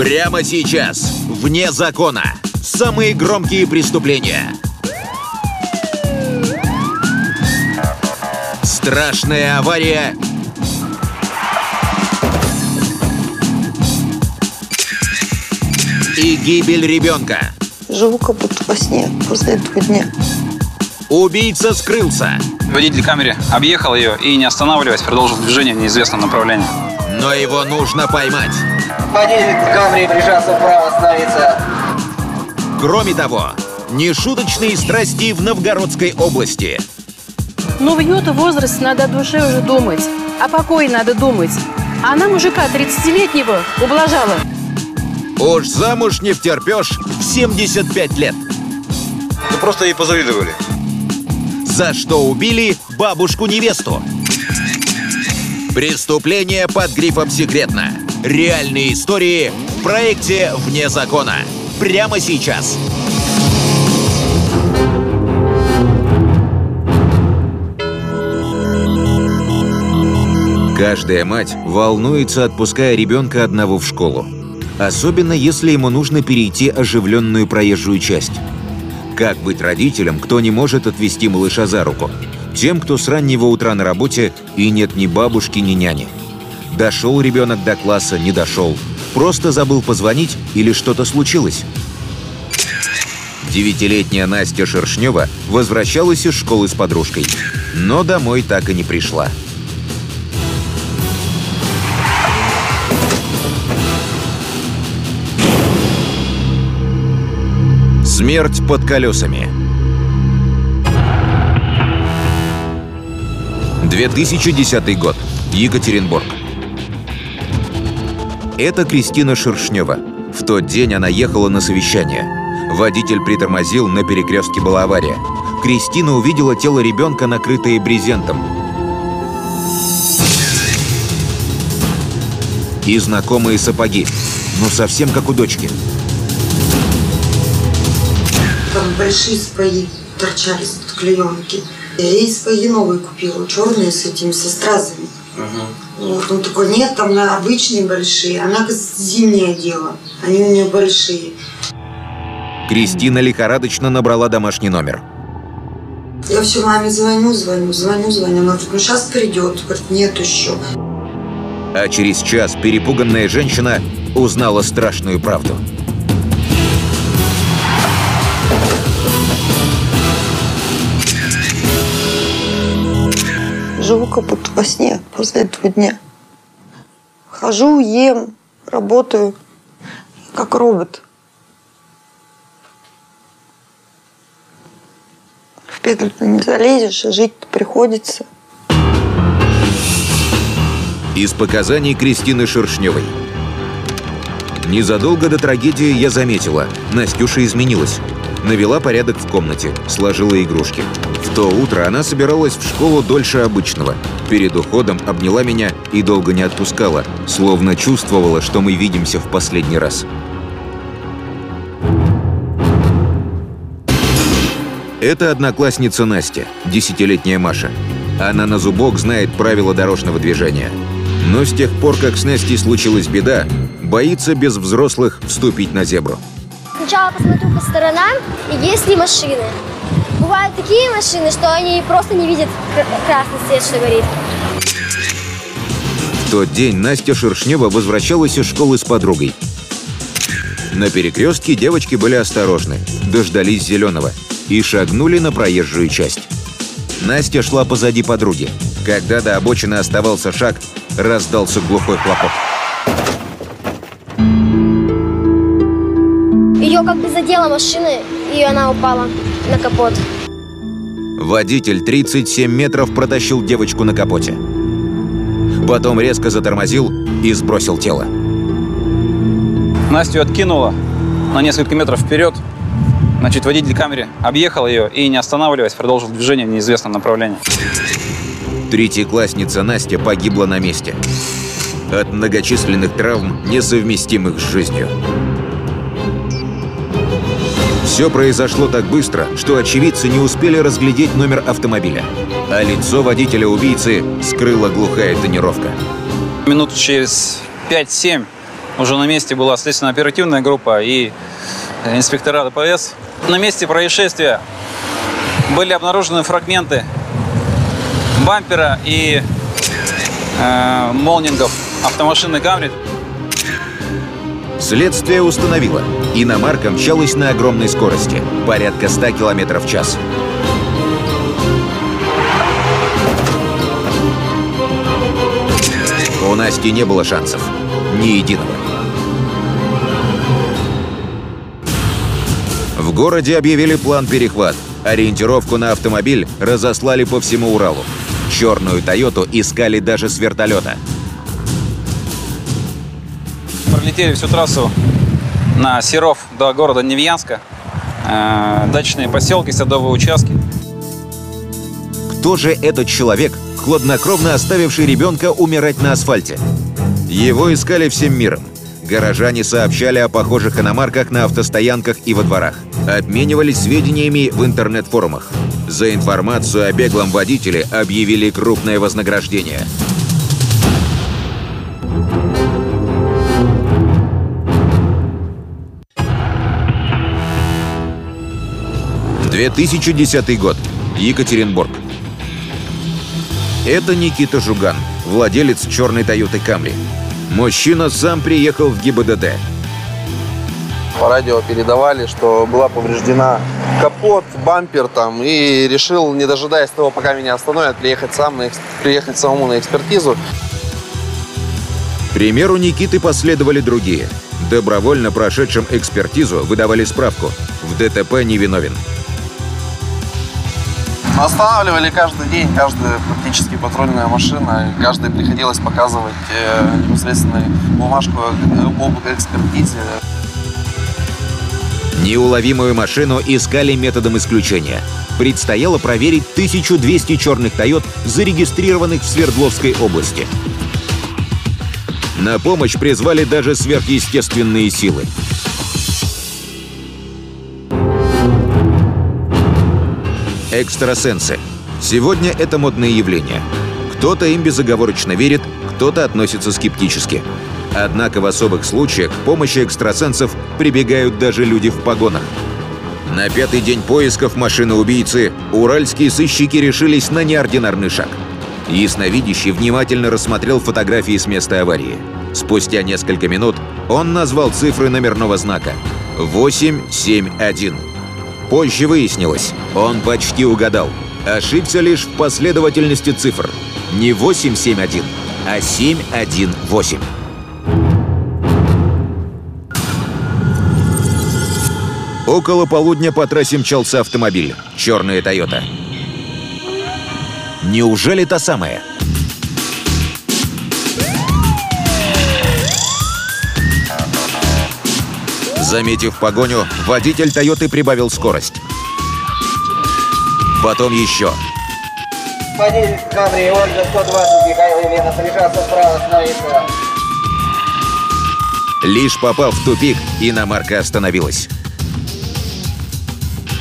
Прямо сейчас, вне закона, самые громкие преступления. Страшная авария и гибель ребенка. Живу как будто во сне после этого дня. Убийца скрылся, Водитель камеры объехал ее и, не останавливаясь, продолжил движение в неизвестном направлении. но его нужно поймать. Водитель Гамри прижался вправо, остановиться. Кроме того, нешуточные страсти в Новгородской области. Ну, в ее-то возрасте надо о душе уже думать. О покое надо думать. А она мужика 30-летнего ублажала. Уж замуж не втерпешь в 75 лет. Ну просто ей позавидовали. За что убили бабушку-невесту? Преступление под грифом «Секретно». Реальные истории в проекте «Вне закона». Прямо сейчас. Каждая мать волнуется, отпуская ребенка одного в школу. Особенно, если ему нужно перейти оживленную проезжую часть. Как быть родителем, кто не может отвести малыша за руку? Тем, кто с раннего утра на работе и нет ни бабушки, ни няни. Дошел ребенок до класса, не дошел. Просто забыл позвонить или что-то случилось. Девятилетняя Настя Шершнева возвращалась из школы с подружкой. Но домой так и не пришла. Смерть под колесами. 2010 год. Екатеринбург. Это Кристина Шершнева. В тот день она ехала на совещание. Водитель притормозил, на перекрестке была авария. Кристина увидела тело ребенка, накрытое брезентом. И знакомые сапоги. Ну, совсем как у дочки. Там большие спаи торчали из клеенки. Я ей спаи новые купила, черные с этими, со стразами. Вот, он такой, нет, там на обычные большие. Она зимнее одела, они у нее большие. Кристина лихорадочно набрала домашний номер. Я все маме звоню, звоню, звоню, звоню. Она говорит, ну сейчас придет. Говорит, нет еще. А через час перепуганная женщина узнала страшную правду. Живу как будто во сне после этого дня. Хожу, ем, работаю, как робот. В петлю ты не залезешь, а жить приходится. Из показаний Кристины Шершневой. Незадолго до трагедии я заметила, Настюша изменилась. Навела порядок в комнате, сложила игрушки. В то утро она собиралась в школу дольше обычного. Перед уходом обняла меня и долго не отпускала, словно чувствовала, что мы видимся в последний раз. Это одноклассница Настя, десятилетняя Маша. Она на зубок знает правила дорожного движения. Но с тех пор, как с Настей случилась беда, боится без взрослых вступить на зебру. Сначала посмотрю по сторонам, и есть ли машины. Бывают такие машины, что они просто не видят кр- красный свет, что горит. В тот день Настя Шершнева возвращалась из школы с подругой. На перекрестке девочки были осторожны, дождались зеленого и шагнули на проезжую часть. Настя шла позади подруги. Когда до обочины оставался шаг, раздался глухой хлопок. Задела машина, и она упала на капот. Водитель 37 метров протащил девочку на капоте. Потом резко затормозил и сбросил тело. Настю откинула на несколько метров вперед. Значит, водитель камеры объехал ее и, не останавливаясь, продолжил движение в неизвестном направлении. Третьеклассница Настя погибла на месте. От многочисленных травм, несовместимых с жизнью. Все произошло так быстро, что очевидцы не успели разглядеть номер автомобиля. А лицо водителя-убийцы скрыла глухая тонировка. Минут через 5-7 Уже на месте была следственно-оперативная группа и инспектора ДПС. На месте происшествия были обнаружены фрагменты бампера и э, молнингов автомашины Камри. Следствие установило, иномарка мчалась на огромной скорости, порядка 100 км в час. У Насти не было шансов. Ни единого. В городе объявили план перехват. Ориентировку на автомобиль разослали по всему Уралу. Черную «Тойоту» искали даже с вертолета. Пролетели всю трассу на Серов до города Невьянска. Э, дачные поселки, садовые участки. Кто же этот человек, хладнокровно оставивший ребенка умирать на асфальте? Его искали всем миром. Горожане сообщали о похожих иномарках на автостоянках и во дворах. Обменивались сведениями в интернет-форумах. За информацию о беглом водителе объявили крупное вознаграждение. «2010 год. Екатеринбург. Это Никита Жуган, владелец черной Тойоты Камри. Мужчина сам приехал в ГИБДД. По радио передавали, что была повреждена капот, бампер там, и решил, не дожидаясь того, пока меня остановят, приехать сам, на, приехать самому на экспертизу. К примеру Никиты последовали другие. Добровольно прошедшим экспертизу выдавали справку. В ДТП невиновен. Останавливали каждый день, каждая практически патрульная машина. Каждой приходилось показывать э, непосредственно бумажку об экспертизе. Неуловимую машину искали методом исключения. Предстояло проверить 1200 черных «Тойот», зарегистрированных в Свердловской области. На помощь призвали даже сверхъестественные силы. Экстрасенсы. Сегодня это модное явление. Кто-то им безоговорочно верит, кто-то относится скептически. Однако в особых случаях к помощи экстрасенсов прибегают даже люди в погонах. На пятый день поисков машины убийцы уральские сыщики решились на неординарный шаг. Ясновидящий внимательно рассмотрел фотографии с места аварии. Спустя несколько минут он назвал цифры номерного знака 871. Позже выяснилось, он почти угадал. Ошибся лишь в последовательности цифр. Не 871, а 718. Около полудня по трассе мчался автомобиль. Черная Тойота. Неужели та самая? Заметив погоню, водитель Тойоты прибавил скорость. Потом еще. Водитель Камри Ольга 120, Михаил Елена, прижаться вправо, остановиться. Лишь попав в тупик, иномарка остановилась.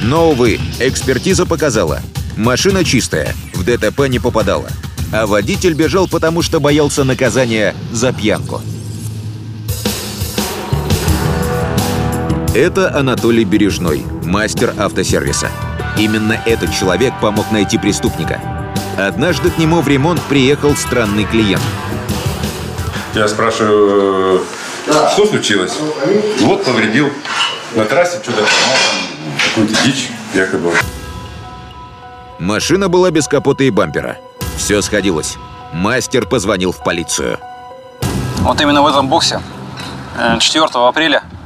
Но, увы, экспертиза показала. Машина чистая, в ДТП не попадала. А водитель бежал, потому что боялся наказания за пьянку. Это Анатолий Бережной, мастер автосервиса. Именно этот человек помог найти преступника. Однажды к нему в ремонт приехал странный клиент. Я спрашиваю, э, что случилось? Вот повредил на трассе, что-то какую-то дичь якобы. Машина была без капота и бампера. Все сходилось. Мастер позвонил в полицию. Вот именно в этом боксе э, 4 апреля э,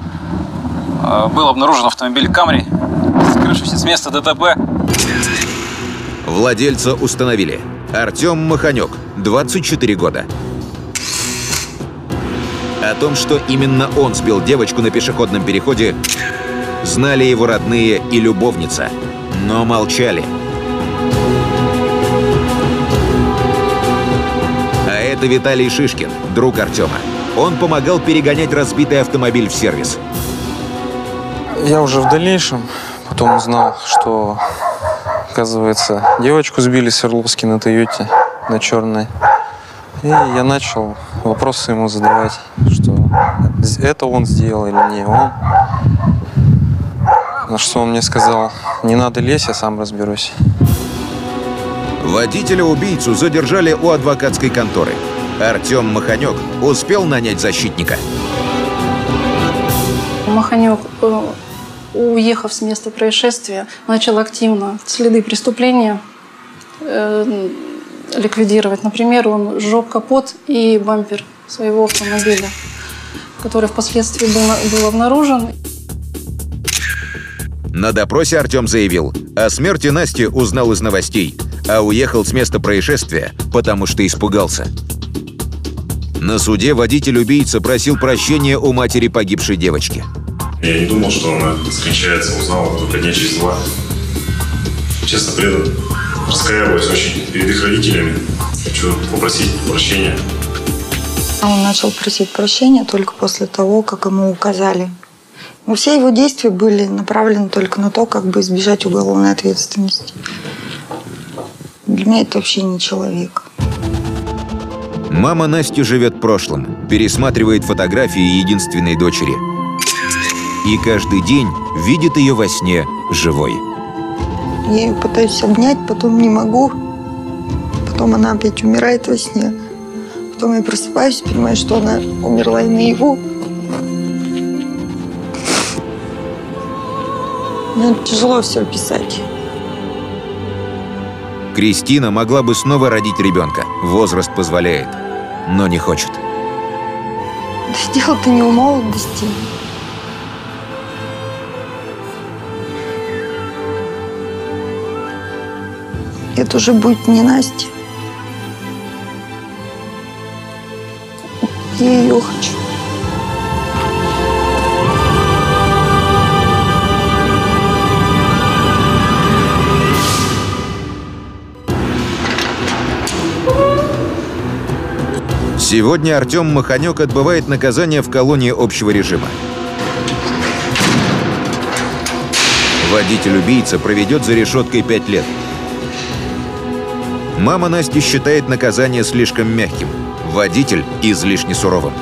был обнаружен автомобиль Камри, скрывшийся с места ДТП. Владельца установили. Артем Маханек, 24 года. О том, что именно он сбил девочку на пешеходном переходе, знали его родные и любовница, но молчали. А это Виталий Шишкин, друг Артема. Он помогал перегонять разбитый автомобиль в сервис. Я уже в дальнейшем потом узнал, что, оказывается, девочку сбили Свердловске на Тойоте, на черной. И я начал вопросы ему задавать, что это он сделал или не он. На что он мне сказал, не надо лезть, я сам разберусь. Водителя-убийцу задержали у адвокатской конторы. Артем Маханек успел нанять защитника. Маханек, э, уехав с места происшествия, начал активно следы преступления э, ликвидировать. Например, он сжег капот и бампер своего автомобиля, который впоследствии был, был обнаружен. На допросе Артем заявил, о смерти Насти узнал из новостей, а уехал с места происшествия, потому что испугался. На суде водитель-убийца просил прощения у матери погибшей девочки. Я не думал, что она скончается, узнала только дня через два. Честно, предан. Раскаиваюсь очень перед их родителями. Хочу попросить прощения. Он начал просить прощения только после того, как ему указали. Но все его действия были направлены только на то, как бы избежать уголовной ответственности. Для меня это вообще не человек. Мама Насти живет прошлым, пересматривает фотографии единственной дочери. И каждый день видит ее во сне живой. Я ее пытаюсь обнять, потом не могу. Потом она опять умирает во сне. Потом я просыпаюсь, понимаю, что она умерла и наяву. Мне тяжело все описать. Кристина могла бы снова родить ребенка. Возраст позволяет. Но не хочет. Да дело-то не у молодости. Это уже будет не Настя. Я ее хочу. Сегодня Артем Маханек отбывает наказание в колонии общего режима. Водитель-убийца проведет за решеткой пять лет. Мама Насти считает наказание слишком мягким, водитель – излишне суровым.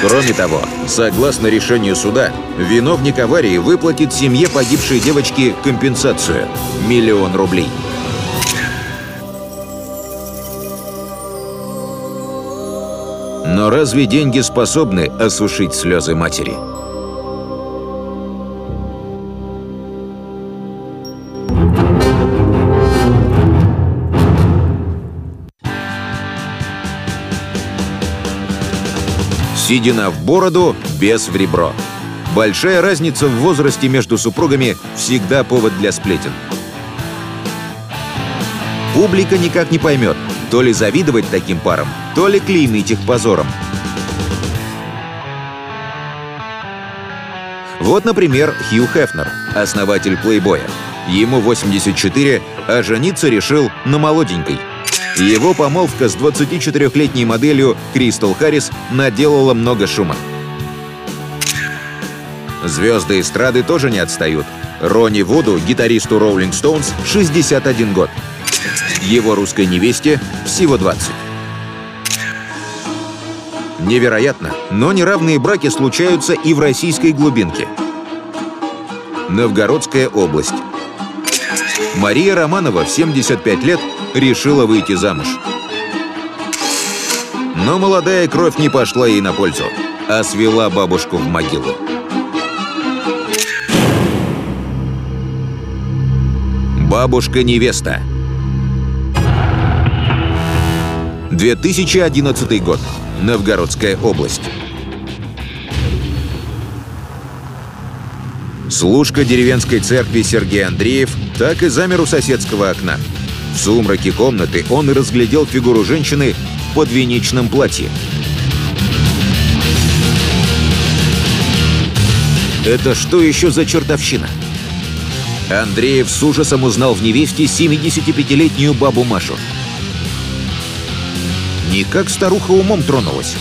Кроме того, согласно решению суда, виновник аварии выплатит семье погибшей девочки компенсацию – миллион рублей. Но разве деньги способны осушить слезы матери? Седина в бороду, без в ребро. Большая разница в возрасте между супругами всегда повод для сплетен. Публика никак не поймет, то ли завидовать таким парам, то ли клеймить их позором. Вот, например, Хью Хефнер, основатель плейбоя. Ему 84, а жениться решил на молоденькой. Его помолвка с 24-летней моделью Кристал Харрис наделала много шума. Звезды эстрады тоже не отстают. Ронни Вуду, гитаристу Rolling Stones, 61 год. Его русской невесте всего 20. Невероятно, но неравные браки случаются и в российской глубинке. Новгородская область. Мария Романова в 75 лет решила выйти замуж. Но молодая кровь не пошла ей на пользу, а свела бабушку в могилу. Бабушка-невеста. 2011 год. Новгородская область. Служка деревенской церкви Сергей Андреев так и замер у соседского окна. В сумраке комнаты он и разглядел фигуру женщины в подвенечном платье. Это что еще за чертовщина? Андреев с ужасом узнал в невесте 75-летнюю бабу Машу. Никак старуха умом тронулась.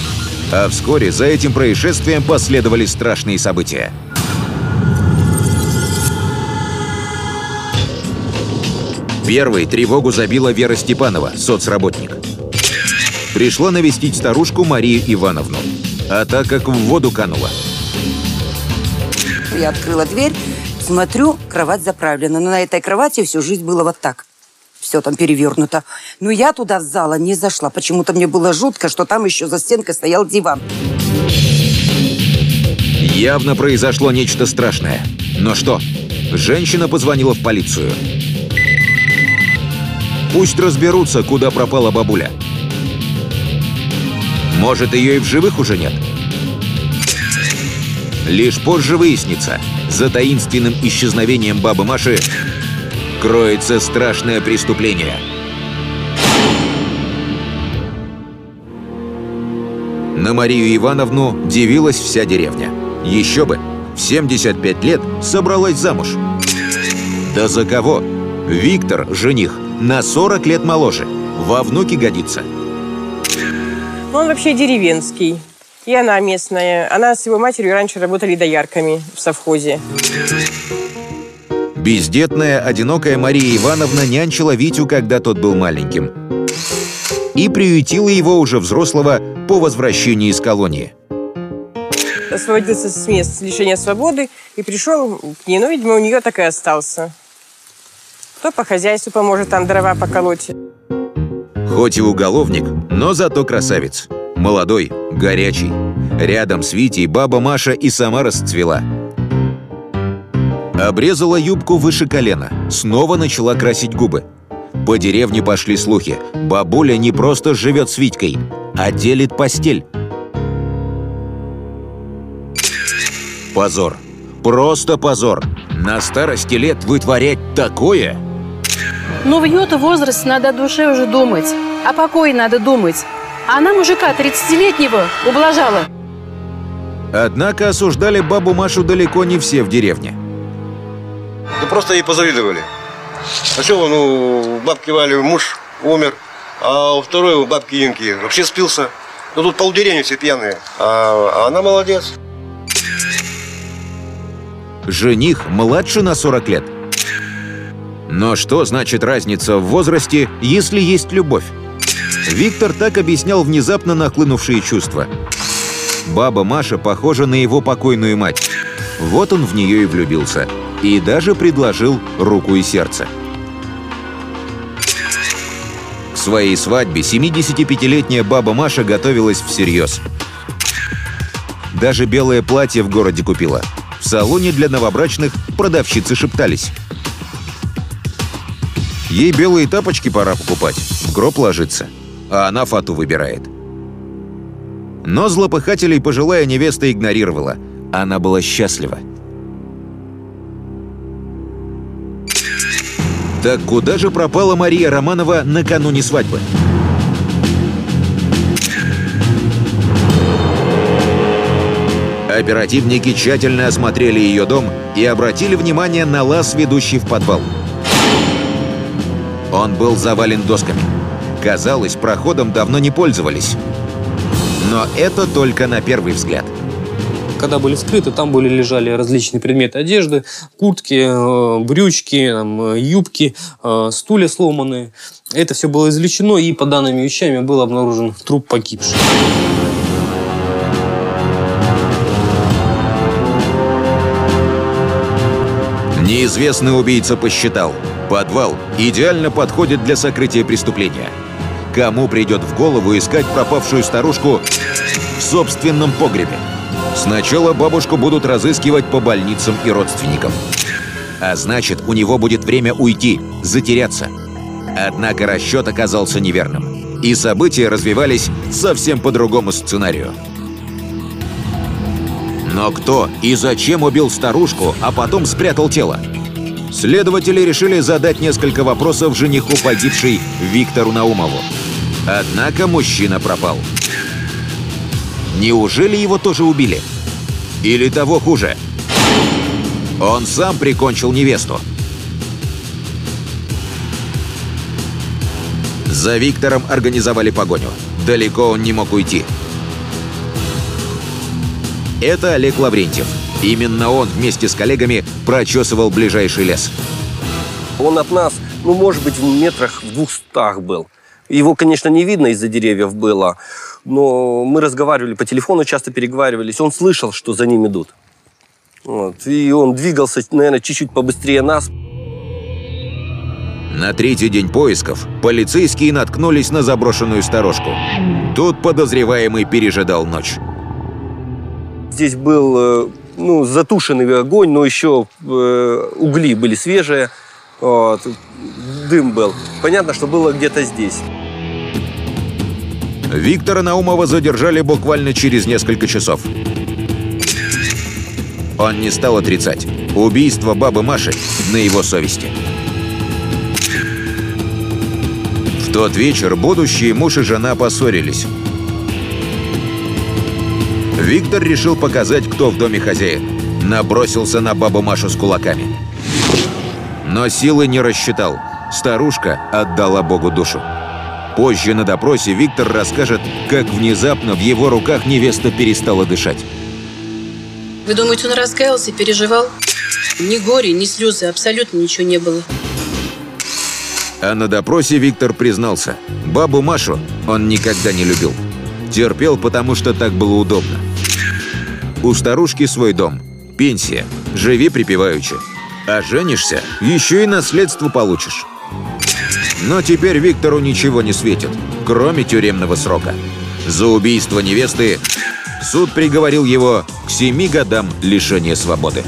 А вскоре за этим происшествием последовали страшные события. Первой тревогу забила Вера Степанова, соцработник. пришла навестить старушку Марию Ивановну. А так как в воду канула. Я открыла дверь, смотрю, кровать заправлена. Но на этой кровати всю жизнь было вот так. Все там перевернуто. Но я туда в зала не зашла. Почему-то мне было жутко, что там еще за стенкой стоял диван. Явно произошло нечто страшное. Но что? Женщина позвонила в полицию. Пусть разберутся, куда пропала бабуля. Может, ее и в живых уже нет? Лишь позже выяснится, за таинственным исчезновением бабы Маши кроется страшное преступление. На Марию Ивановну дивилась вся деревня. Еще бы, в 75 лет собралась замуж. Да за кого? Виктор, жених, на 40 лет моложе. Во внуки годится. Он вообще деревенский. И она местная. Она с его матерью раньше работали доярками в совхозе. Бездетная, одинокая Мария Ивановна нянчила Витю, когда тот был маленьким. И приютила его уже взрослого по возвращении из колонии. Освободился с мест лишения свободы и пришел к ней. Ну, видимо, у нее так и остался. Кто по хозяйству поможет там дрова поколоть. Хоть и уголовник, но зато красавец. Молодой, горячий. Рядом с Витей баба Маша и сама расцвела. Обрезала юбку выше колена, снова начала красить губы. По деревне пошли слухи. Бабуля не просто живет с Витькой, а делит постель. Позор. Просто позор. На старости лет вытворять такое? Но в ее-то возрасте надо о душе уже думать. О покое надо думать. А она мужика 30-летнего ублажала. Однако осуждали бабу Машу далеко не все в деревне. Да просто ей позавидовали. А что, ну, у бабки Вали муж умер, а у второй, у бабки Инки, вообще спился. Ну, тут полдеревни все пьяные, а, а она молодец. Жених младше на 40 лет. Но что значит разница в возрасте, если есть любовь? Виктор так объяснял внезапно нахлынувшие чувства. Баба Маша похожа на его покойную мать. Вот он в нее и влюбился. И даже предложил руку и сердце. К своей свадьбе 75-летняя баба Маша готовилась всерьез. Даже белое платье в городе купила. В салоне для новобрачных продавщицы шептались. Ей белые тапочки пора покупать, в гроб ложиться, а она фату выбирает. Но злопыхателей пожилая невеста игнорировала. Она была счастлива. Так куда же пропала Мария Романова накануне свадьбы? Оперативники тщательно осмотрели ее дом и обратили внимание на лаз, ведущий в подвал. Он был завален досками. Казалось, проходом давно не пользовались. Но это только на первый взгляд. Когда были вскрыты, там были лежали различные предметы одежды, куртки, э, брючки, там, э, юбки, э, стулья сломанные. Это все было извлечено, и по данным вещами был обнаружен труп погибший. Неизвестный убийца посчитал, подвал идеально подходит для сокрытия преступления. Кому придет в голову искать пропавшую старушку в собственном погребе? Сначала бабушку будут разыскивать по больницам и родственникам. А значит, у него будет время уйти, затеряться. Однако расчет оказался неверным. И события развивались совсем по другому сценарию. Но кто и зачем убил старушку, а потом спрятал тело? Следователи решили задать несколько вопросов жениху погибшей Виктору Наумову. Однако мужчина пропал. Неужели его тоже убили? Или того хуже? Он сам прикончил невесту. За Виктором организовали погоню. Далеко он не мог уйти. Это Олег Лаврентьев. Именно он вместе с коллегами прочесывал ближайший лес. Он от нас, ну, может быть, в метрах в двухстах был. Его, конечно, не видно из-за деревьев было, но мы разговаривали по телефону, часто переговаривались. Он слышал, что за ним идут. Вот. И он двигался, наверное, чуть-чуть побыстрее нас. На третий день поисков полицейские наткнулись на заброшенную сторожку. Тут подозреваемый пережидал ночь. Здесь был э, ну, затушенный огонь, но еще э, угли были свежие. Вот. Дым был. Понятно, что было где-то здесь. Виктора Наумова задержали буквально через несколько часов. Он не стал отрицать. Убийство бабы Маши на его совести. В тот вечер будущие муж и жена поссорились. Виктор решил показать, кто в доме хозяин. Набросился на бабу Машу с кулаками. Но силы не рассчитал. Старушка отдала Богу душу. Позже на допросе Виктор расскажет, как внезапно в его руках невеста перестала дышать. Вы думаете, он раскаялся, переживал? Ни горе, ни слезы, абсолютно ничего не было. А на допросе Виктор признался, бабу Машу он никогда не любил. Терпел, потому что так было удобно. У старушки свой дом, пенсия, живи припеваючи. А женишься, еще и наследство получишь. Но теперь Виктору ничего не светит, кроме тюремного срока. За убийство невесты суд приговорил его к семи годам лишения свободы.